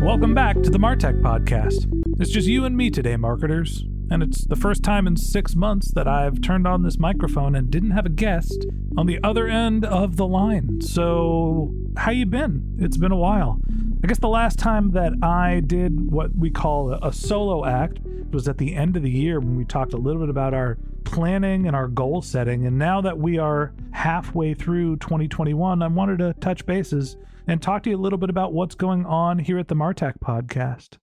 Welcome back to the Martech Podcast. It's just you and me today, marketers and it's the first time in six months that I've turned on this microphone and didn't have a guest on the other end of the line. So, how you been? It's been a while. I guess the last time that I did what we call a solo act was at the end of the year when we talked a little bit about our planning and our goal setting. And now that we are halfway through 2021, I wanted to touch bases and talk to you a little bit about what's going on here at the Martech podcast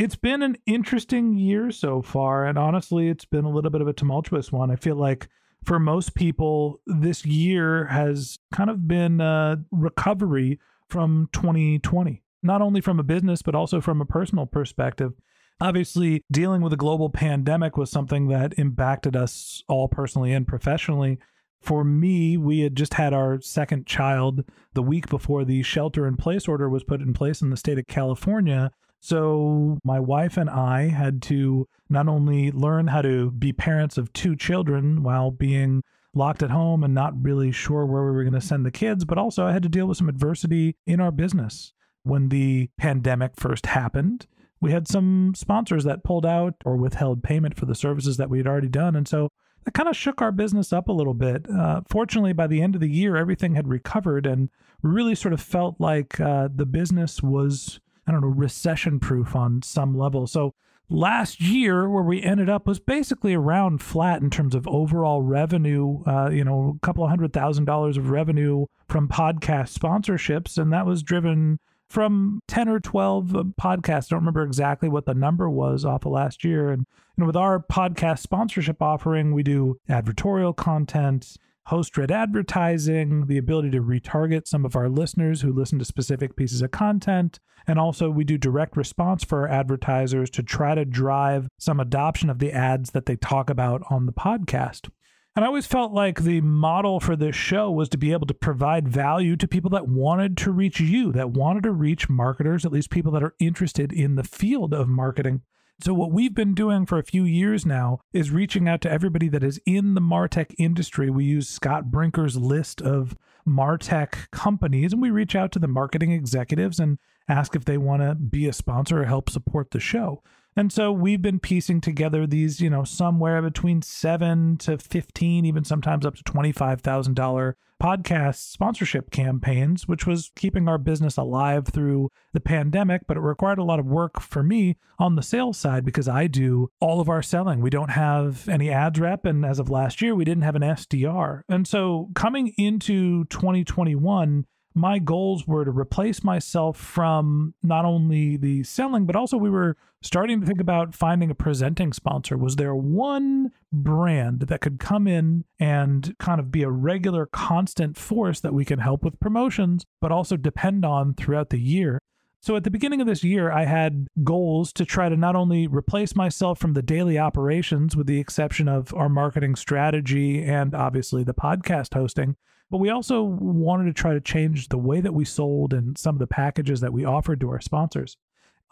it's been an interesting year so far. And honestly, it's been a little bit of a tumultuous one. I feel like for most people, this year has kind of been a recovery from 2020, not only from a business, but also from a personal perspective. Obviously, dealing with a global pandemic was something that impacted us all personally and professionally. For me, we had just had our second child the week before the shelter in place order was put in place in the state of California. So my wife and I had to not only learn how to be parents of two children while being locked at home and not really sure where we were going to send the kids, but also I had to deal with some adversity in our business. When the pandemic first happened, we had some sponsors that pulled out or withheld payment for the services that we had already done. And so that kind of shook our business up a little bit. Uh, fortunately, by the end of the year, everything had recovered and really sort of felt like uh, the business was I don't know, recession proof on some level. So last year, where we ended up was basically around flat in terms of overall revenue, uh, you know, a couple of hundred thousand dollars of revenue from podcast sponsorships. And that was driven from 10 or 12 uh, podcasts. I don't remember exactly what the number was off of last year. And know, with our podcast sponsorship offering, we do advertorial content, host read advertising, the ability to retarget some of our listeners who listen to specific pieces of content. And also, we do direct response for our advertisers to try to drive some adoption of the ads that they talk about on the podcast. And I always felt like the model for this show was to be able to provide value to people that wanted to reach you, that wanted to reach marketers, at least people that are interested in the field of marketing. So, what we've been doing for a few years now is reaching out to everybody that is in the Martech industry. We use Scott Brinker's list of Martech companies and we reach out to the marketing executives and ask if they want to be a sponsor or help support the show. And so we've been piecing together these, you know, somewhere between seven to 15, even sometimes up to $25,000 podcast sponsorship campaigns, which was keeping our business alive through the pandemic. But it required a lot of work for me on the sales side because I do all of our selling. We don't have any ads rep. And as of last year, we didn't have an SDR. And so coming into 2021, my goals were to replace myself from not only the selling, but also we were starting to think about finding a presenting sponsor. Was there one brand that could come in and kind of be a regular, constant force that we can help with promotions, but also depend on throughout the year? So at the beginning of this year, I had goals to try to not only replace myself from the daily operations, with the exception of our marketing strategy and obviously the podcast hosting, but we also wanted to try to change the way that we sold and some of the packages that we offered to our sponsors.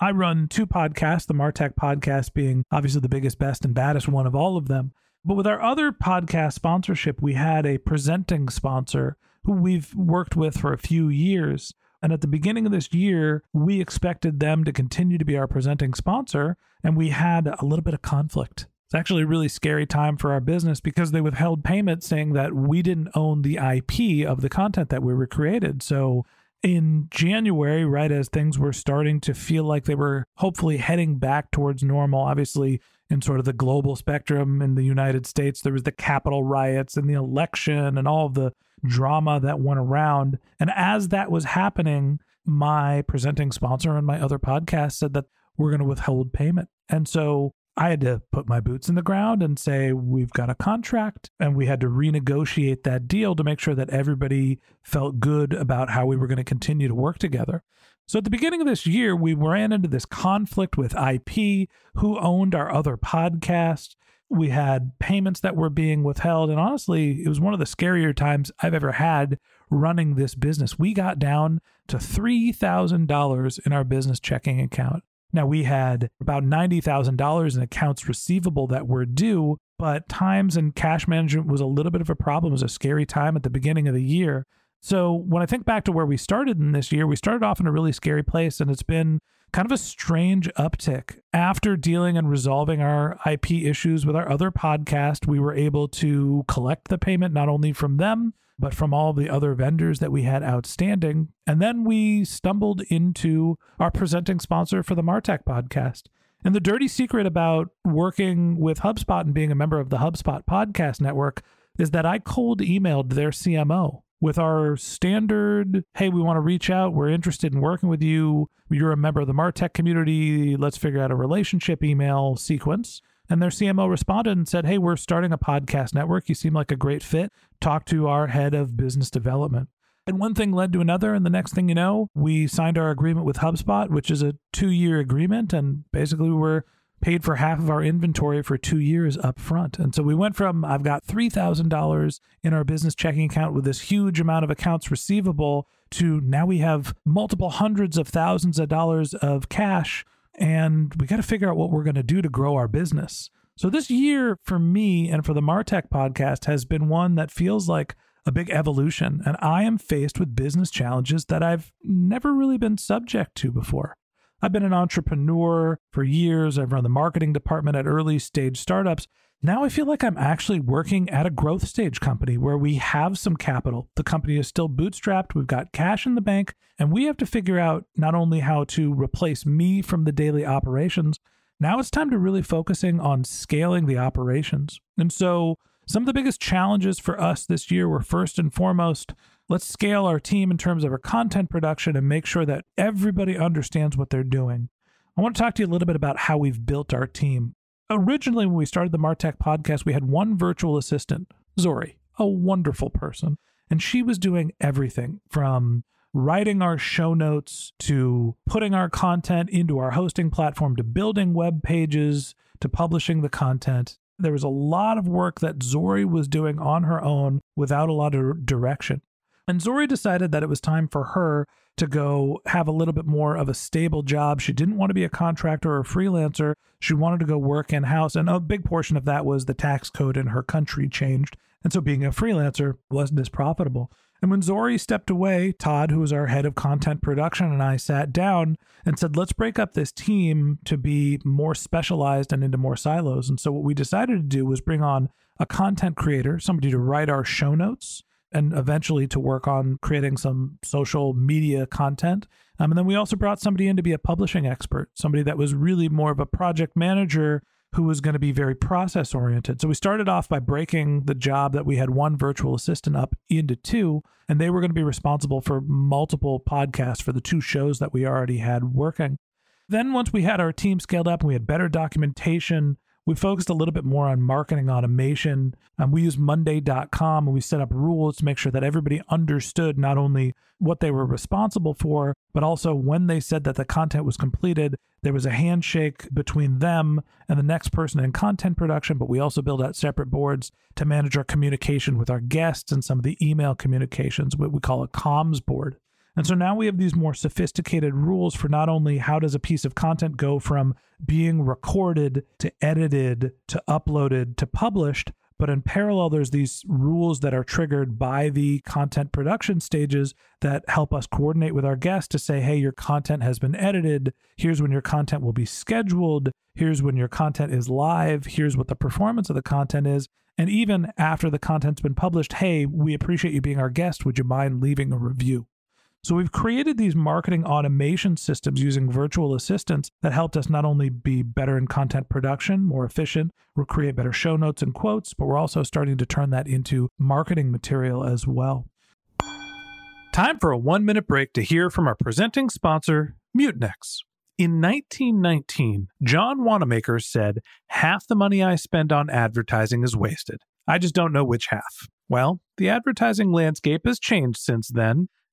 I run two podcasts, the Martech podcast being obviously the biggest, best, and baddest one of all of them. But with our other podcast sponsorship, we had a presenting sponsor who we've worked with for a few years. And at the beginning of this year, we expected them to continue to be our presenting sponsor, and we had a little bit of conflict. It's actually a really scary time for our business because they withheld payment saying that we didn't own the IP of the content that we were created. So in January, right as things were starting to feel like they were hopefully heading back towards normal, obviously in sort of the global spectrum in the United States, there was the Capitol riots and the election and all of the drama that went around. And as that was happening, my presenting sponsor and my other podcast said that we're going to withhold payment. And so I had to put my boots in the ground and say, we've got a contract, and we had to renegotiate that deal to make sure that everybody felt good about how we were going to continue to work together. So at the beginning of this year, we ran into this conflict with IP, who owned our other podcast. We had payments that were being withheld. And honestly, it was one of the scarier times I've ever had running this business. We got down to $3,000 in our business checking account. Now, we had about $90,000 in accounts receivable that were due, but times and cash management was a little bit of a problem. It was a scary time at the beginning of the year. So, when I think back to where we started in this year, we started off in a really scary place, and it's been kind of a strange uptick. After dealing and resolving our IP issues with our other podcast, we were able to collect the payment not only from them, but from all the other vendors that we had outstanding. And then we stumbled into our presenting sponsor for the Martech podcast. And the dirty secret about working with HubSpot and being a member of the HubSpot podcast network is that I cold emailed their CMO with our standard, hey, we want to reach out. We're interested in working with you. You're a member of the Martech community. Let's figure out a relationship email sequence. And their CMO responded and said, Hey, we're starting a podcast network. You seem like a great fit. Talk to our head of business development. And one thing led to another. And the next thing you know, we signed our agreement with HubSpot, which is a two year agreement. And basically, we were paid for half of our inventory for two years up front. And so we went from I've got $3,000 in our business checking account with this huge amount of accounts receivable to now we have multiple hundreds of thousands of dollars of cash and we got to figure out what we're going to do to grow our business. So this year for me and for the Martech podcast has been one that feels like a big evolution and I am faced with business challenges that I've never really been subject to before. I've been an entrepreneur for years. I've run the marketing department at early stage startups now I feel like I'm actually working at a growth stage company where we have some capital. The company is still bootstrapped, we've got cash in the bank, and we have to figure out not only how to replace me from the daily operations, now it's time to really focusing on scaling the operations. And so some of the biggest challenges for us this year were first and foremost, let's scale our team in terms of our content production and make sure that everybody understands what they're doing. I want to talk to you a little bit about how we've built our team originally when we started the Martech podcast, we had one virtual assistant, Zori, a wonderful person. And she was doing everything from writing our show notes to putting our content into our hosting platform to building web pages to publishing the content. There was a lot of work that Zori was doing on her own without a lot of direction. And Zori decided that it was time for her to go have a little bit more of a stable job. She didn't want to be a contractor or a freelancer. She wanted to go work in house. And a big portion of that was the tax code in her country changed. And so being a freelancer wasn't as profitable. And when Zori stepped away, Todd, who was our head of content production, and I sat down and said, let's break up this team to be more specialized and into more silos. And so what we decided to do was bring on a content creator, somebody to write our show notes and eventually to work on creating some social media content. Um, and then we also brought somebody in to be a publishing expert, somebody that was really more of a project manager who was going to be very process oriented. So we started off by breaking the job that we had one virtual assistant up into two, and they were going to be responsible for multiple podcasts for the two shows that we already had working. Then, once we had our team scaled up and we had better documentation, we focused a little bit more on marketing automation. Um, we used Monday.com and we set up rules to make sure that everybody understood not only what they were responsible for, but also when they said that the content was completed, there was a handshake between them and the next person in content production. But we also built out separate boards to manage our communication with our guests and some of the email communications, what we call a comms board. And so now we have these more sophisticated rules for not only how does a piece of content go from being recorded to edited to uploaded to published, but in parallel, there's these rules that are triggered by the content production stages that help us coordinate with our guests to say, hey, your content has been edited. Here's when your content will be scheduled. Here's when your content is live. Here's what the performance of the content is. And even after the content's been published, hey, we appreciate you being our guest. Would you mind leaving a review? So we've created these marketing automation systems using virtual assistants that helped us not only be better in content production, more efficient, we create better show notes and quotes, but we're also starting to turn that into marketing material as well. Time for a one minute break to hear from our presenting sponsor, Mutinex. In 1919, John Wanamaker said, Half the money I spend on advertising is wasted. I just don't know which half. Well, the advertising landscape has changed since then,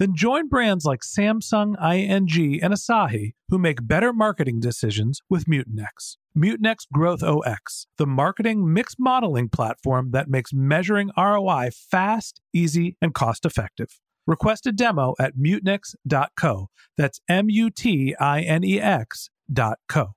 Then join brands like Samsung, ING, and Asahi who make better marketing decisions with Mutinex. Mutinex GrowthOS, the marketing mix modeling platform that makes measuring ROI fast, easy, and cost effective. Request a demo at mutinex.co. That's M U T I N E X.co.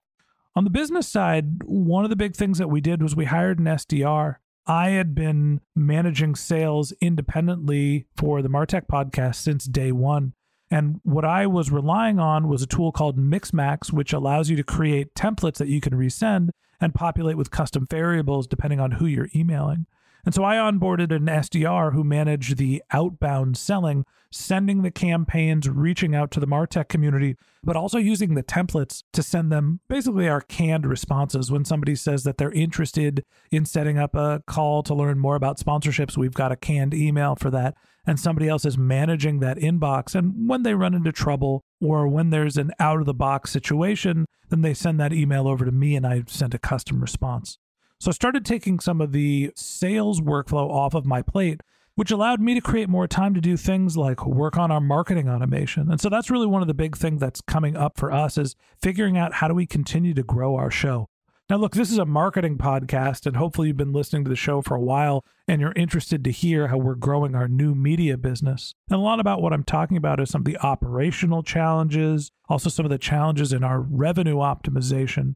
On the business side, one of the big things that we did was we hired an SDR. I had been managing sales independently for the Martech podcast since day one. And what I was relying on was a tool called Mixmax, which allows you to create templates that you can resend and populate with custom variables depending on who you're emailing. And so I onboarded an SDR who managed the outbound selling, sending the campaigns, reaching out to the Martech community, but also using the templates to send them basically our canned responses. When somebody says that they're interested in setting up a call to learn more about sponsorships, we've got a canned email for that and somebody else is managing that inbox. And when they run into trouble or when there's an out of the box situation, then they send that email over to me and I send a custom response. So I started taking some of the sales workflow off of my plate, which allowed me to create more time to do things like work on our marketing automation. And so that's really one of the big things that's coming up for us is figuring out how do we continue to grow our show. Now, look, this is a marketing podcast, and hopefully you've been listening to the show for a while and you're interested to hear how we're growing our new media business. And a lot about what I'm talking about is some of the operational challenges, also some of the challenges in our revenue optimization.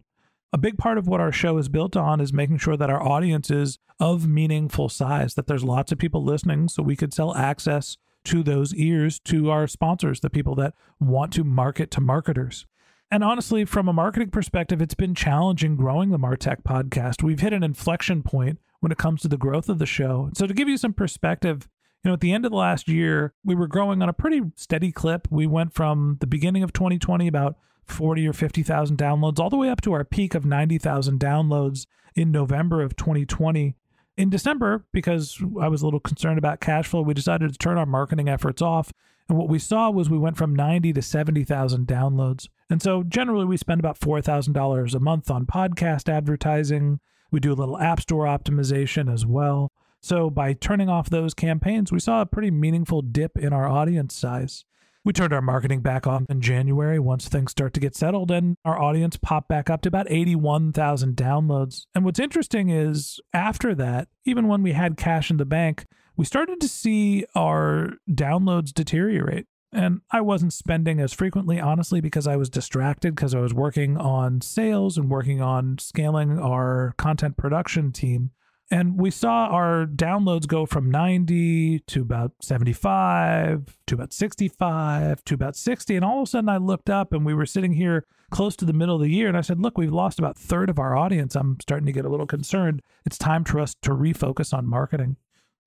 A big part of what our show is built on is making sure that our audience is of meaningful size, that there's lots of people listening so we could sell access to those ears to our sponsors, the people that want to market to marketers. And honestly, from a marketing perspective, it's been challenging growing the Martech podcast. We've hit an inflection point when it comes to the growth of the show. So, to give you some perspective, you know, at the end of the last year, we were growing on a pretty steady clip. We went from the beginning of 2020, about 40 or 50,000 downloads, all the way up to our peak of 90,000 downloads in November of 2020. In December, because I was a little concerned about cash flow, we decided to turn our marketing efforts off. And what we saw was we went from 90 to 70,000 downloads. And so generally we spend about $4,000 a month on podcast advertising. We do a little app store optimization as well. So by turning off those campaigns, we saw a pretty meaningful dip in our audience size. We turned our marketing back on in January once things start to get settled, and our audience popped back up to about 81,000 downloads. And what's interesting is after that, even when we had cash in the bank, we started to see our downloads deteriorate. And I wasn't spending as frequently, honestly, because I was distracted because I was working on sales and working on scaling our content production team. And we saw our downloads go from 90 to about 75 to about 65 to about 60. And all of a sudden I looked up and we were sitting here close to the middle of the year. And I said, Look, we've lost about third of our audience. I'm starting to get a little concerned. It's time for us to refocus on marketing.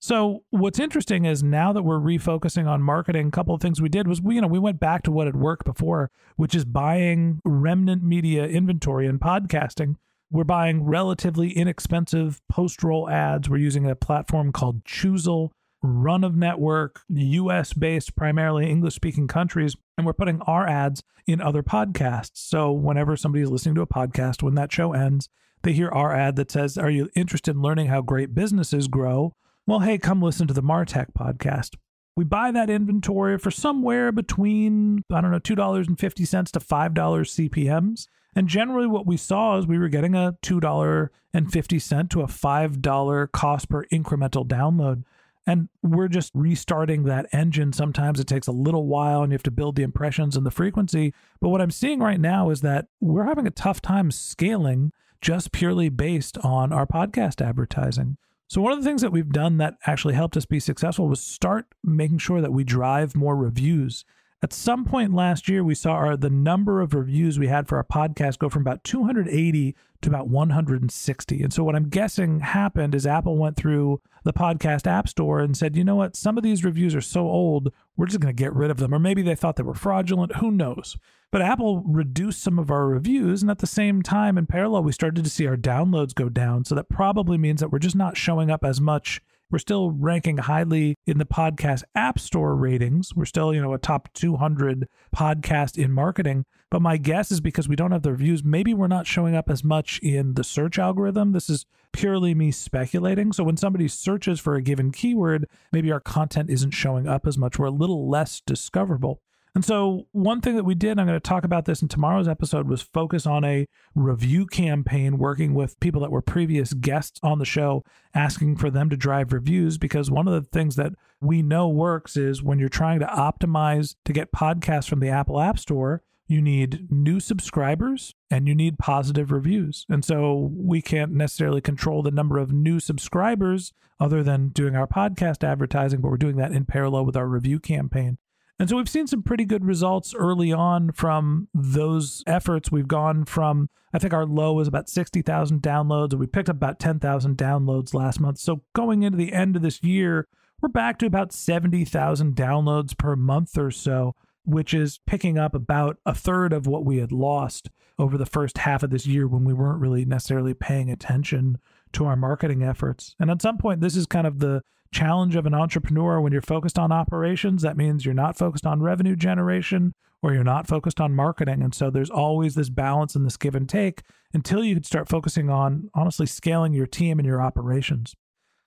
So what's interesting is now that we're refocusing on marketing, a couple of things we did was we, you know, we went back to what had worked before, which is buying remnant media inventory and podcasting we're buying relatively inexpensive post roll ads. We're using a platform called Choozle, run of network, US based, primarily English speaking countries. And we're putting our ads in other podcasts. So whenever somebody's listening to a podcast, when that show ends, they hear our ad that says, Are you interested in learning how great businesses grow? Well, hey, come listen to the Martech podcast. We buy that inventory for somewhere between, I don't know, $2.50 to $5 CPMs. And generally, what we saw is we were getting a $2.50 to a $5 cost per incremental download. And we're just restarting that engine. Sometimes it takes a little while and you have to build the impressions and the frequency. But what I'm seeing right now is that we're having a tough time scaling just purely based on our podcast advertising. So, one of the things that we've done that actually helped us be successful was start making sure that we drive more reviews. At some point last year, we saw our, the number of reviews we had for our podcast go from about 280 to about 160. And so, what I'm guessing happened is Apple went through the podcast app store and said, you know what, some of these reviews are so old, we're just going to get rid of them. Or maybe they thought they were fraudulent. Who knows? But Apple reduced some of our reviews. And at the same time, in parallel, we started to see our downloads go down. So, that probably means that we're just not showing up as much we're still ranking highly in the podcast app store ratings. We're still, you know, a top 200 podcast in marketing. But my guess is because we don't have the reviews, maybe we're not showing up as much in the search algorithm. This is purely me speculating. So when somebody searches for a given keyword, maybe our content isn't showing up as much. We're a little less discoverable. And so, one thing that we did, I'm going to talk about this in tomorrow's episode, was focus on a review campaign working with people that were previous guests on the show, asking for them to drive reviews. Because one of the things that we know works is when you're trying to optimize to get podcasts from the Apple App Store, you need new subscribers and you need positive reviews. And so we can't necessarily control the number of new subscribers other than doing our podcast advertising, but we're doing that in parallel with our review campaign. And so we've seen some pretty good results early on from those efforts. We've gone from, I think our low was about 60,000 downloads, and we picked up about 10,000 downloads last month. So going into the end of this year, we're back to about 70,000 downloads per month or so, which is picking up about a third of what we had lost over the first half of this year when we weren't really necessarily paying attention to our marketing efforts. And at some point, this is kind of the challenge of an entrepreneur when you're focused on operations. That means you're not focused on revenue generation or you're not focused on marketing. And so there's always this balance and this give and take until you can start focusing on honestly scaling your team and your operations.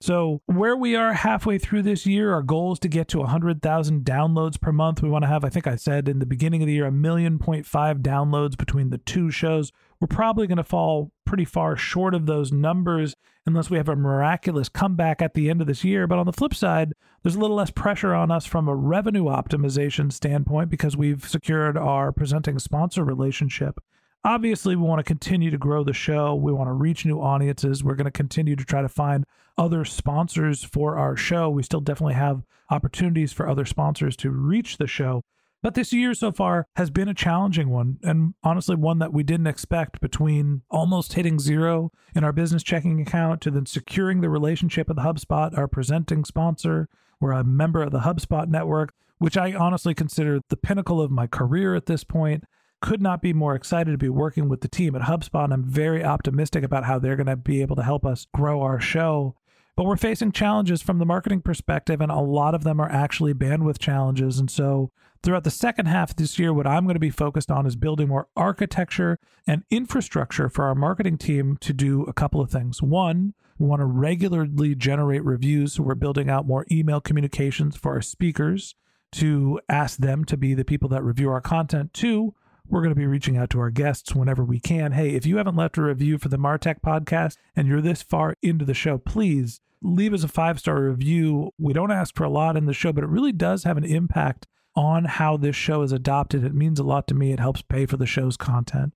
So, where we are halfway through this year, our goal is to get to 100,000 downloads per month. We want to have, I think I said in the beginning of the year, a million point five downloads between the two shows. We're probably going to fall pretty far short of those numbers unless we have a miraculous comeback at the end of this year. But on the flip side, there's a little less pressure on us from a revenue optimization standpoint because we've secured our presenting sponsor relationship. Obviously, we want to continue to grow the show. We want to reach new audiences. We're going to continue to try to find other sponsors for our show. We still definitely have opportunities for other sponsors to reach the show. But this year so far has been a challenging one, and honestly, one that we didn't expect between almost hitting zero in our business checking account to then securing the relationship with HubSpot, our presenting sponsor. We're a member of the HubSpot network, which I honestly consider the pinnacle of my career at this point. Could not be more excited to be working with the team at HubSpot. I'm very optimistic about how they're going to be able to help us grow our show. But we're facing challenges from the marketing perspective, and a lot of them are actually bandwidth challenges. And so, throughout the second half of this year, what I'm going to be focused on is building more architecture and infrastructure for our marketing team to do a couple of things. One, we want to regularly generate reviews. So, we're building out more email communications for our speakers to ask them to be the people that review our content. Two, we're going to be reaching out to our guests whenever we can. Hey, if you haven't left a review for the Martech podcast and you're this far into the show, please leave us a five star review. We don't ask for a lot in the show, but it really does have an impact on how this show is adopted. It means a lot to me. It helps pay for the show's content.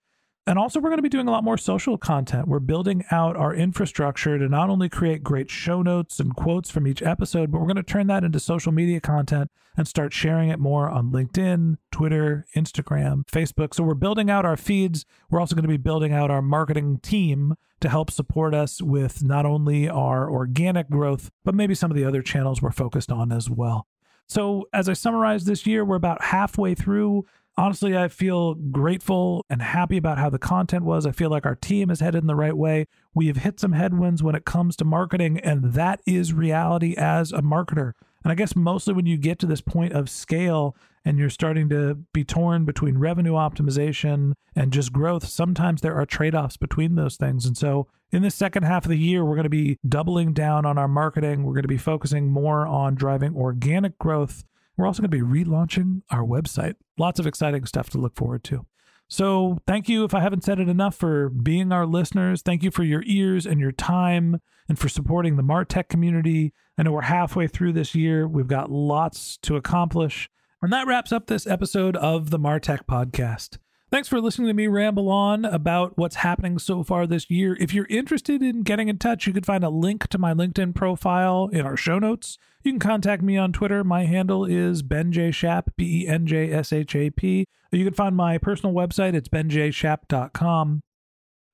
And also, we're going to be doing a lot more social content. We're building out our infrastructure to not only create great show notes and quotes from each episode, but we're going to turn that into social media content and start sharing it more on LinkedIn, Twitter, Instagram, Facebook. So we're building out our feeds. We're also going to be building out our marketing team to help support us with not only our organic growth, but maybe some of the other channels we're focused on as well. So, as I summarize this year, we're about halfway through honestly, I feel grateful and happy about how the content was. I feel like our team is headed in the right way. We have hit some headwinds when it comes to marketing, and that is reality as a marketer. And I guess mostly when you get to this point of scale and you're starting to be torn between revenue optimization and just growth, sometimes there are trade offs between those things. And so in the second half of the year, we're going to be doubling down on our marketing. We're going to be focusing more on driving organic growth we're also going to be relaunching our website. Lots of exciting stuff to look forward to. So, thank you, if I haven't said it enough, for being our listeners. Thank you for your ears and your time and for supporting the Martech community. I know we're halfway through this year, we've got lots to accomplish. And that wraps up this episode of the Martech podcast. Thanks for listening to me ramble on about what's happening so far this year. If you're interested in getting in touch, you can find a link to my LinkedIn profile in our show notes. You can contact me on Twitter. My handle is Ben J. Shap, B E N J S H A P. You can find my personal website, it's benjshap.com.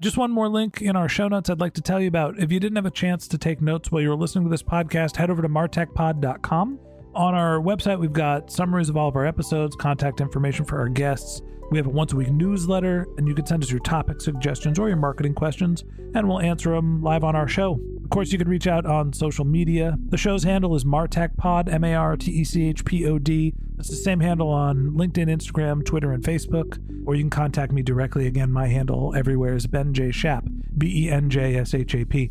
Just one more link in our show notes I'd like to tell you about. If you didn't have a chance to take notes while you were listening to this podcast, head over to martechpod.com. On our website, we've got summaries of all of our episodes, contact information for our guests. We have a once a week newsletter, and you can send us your topic suggestions or your marketing questions, and we'll answer them live on our show. Of course, you can reach out on social media. The show's handle is MartechPod, M A R T E C H P O D. It's the same handle on LinkedIn, Instagram, Twitter, and Facebook. Or you can contact me directly. Again, my handle everywhere is Ben J. Shap, B E N J S H A P.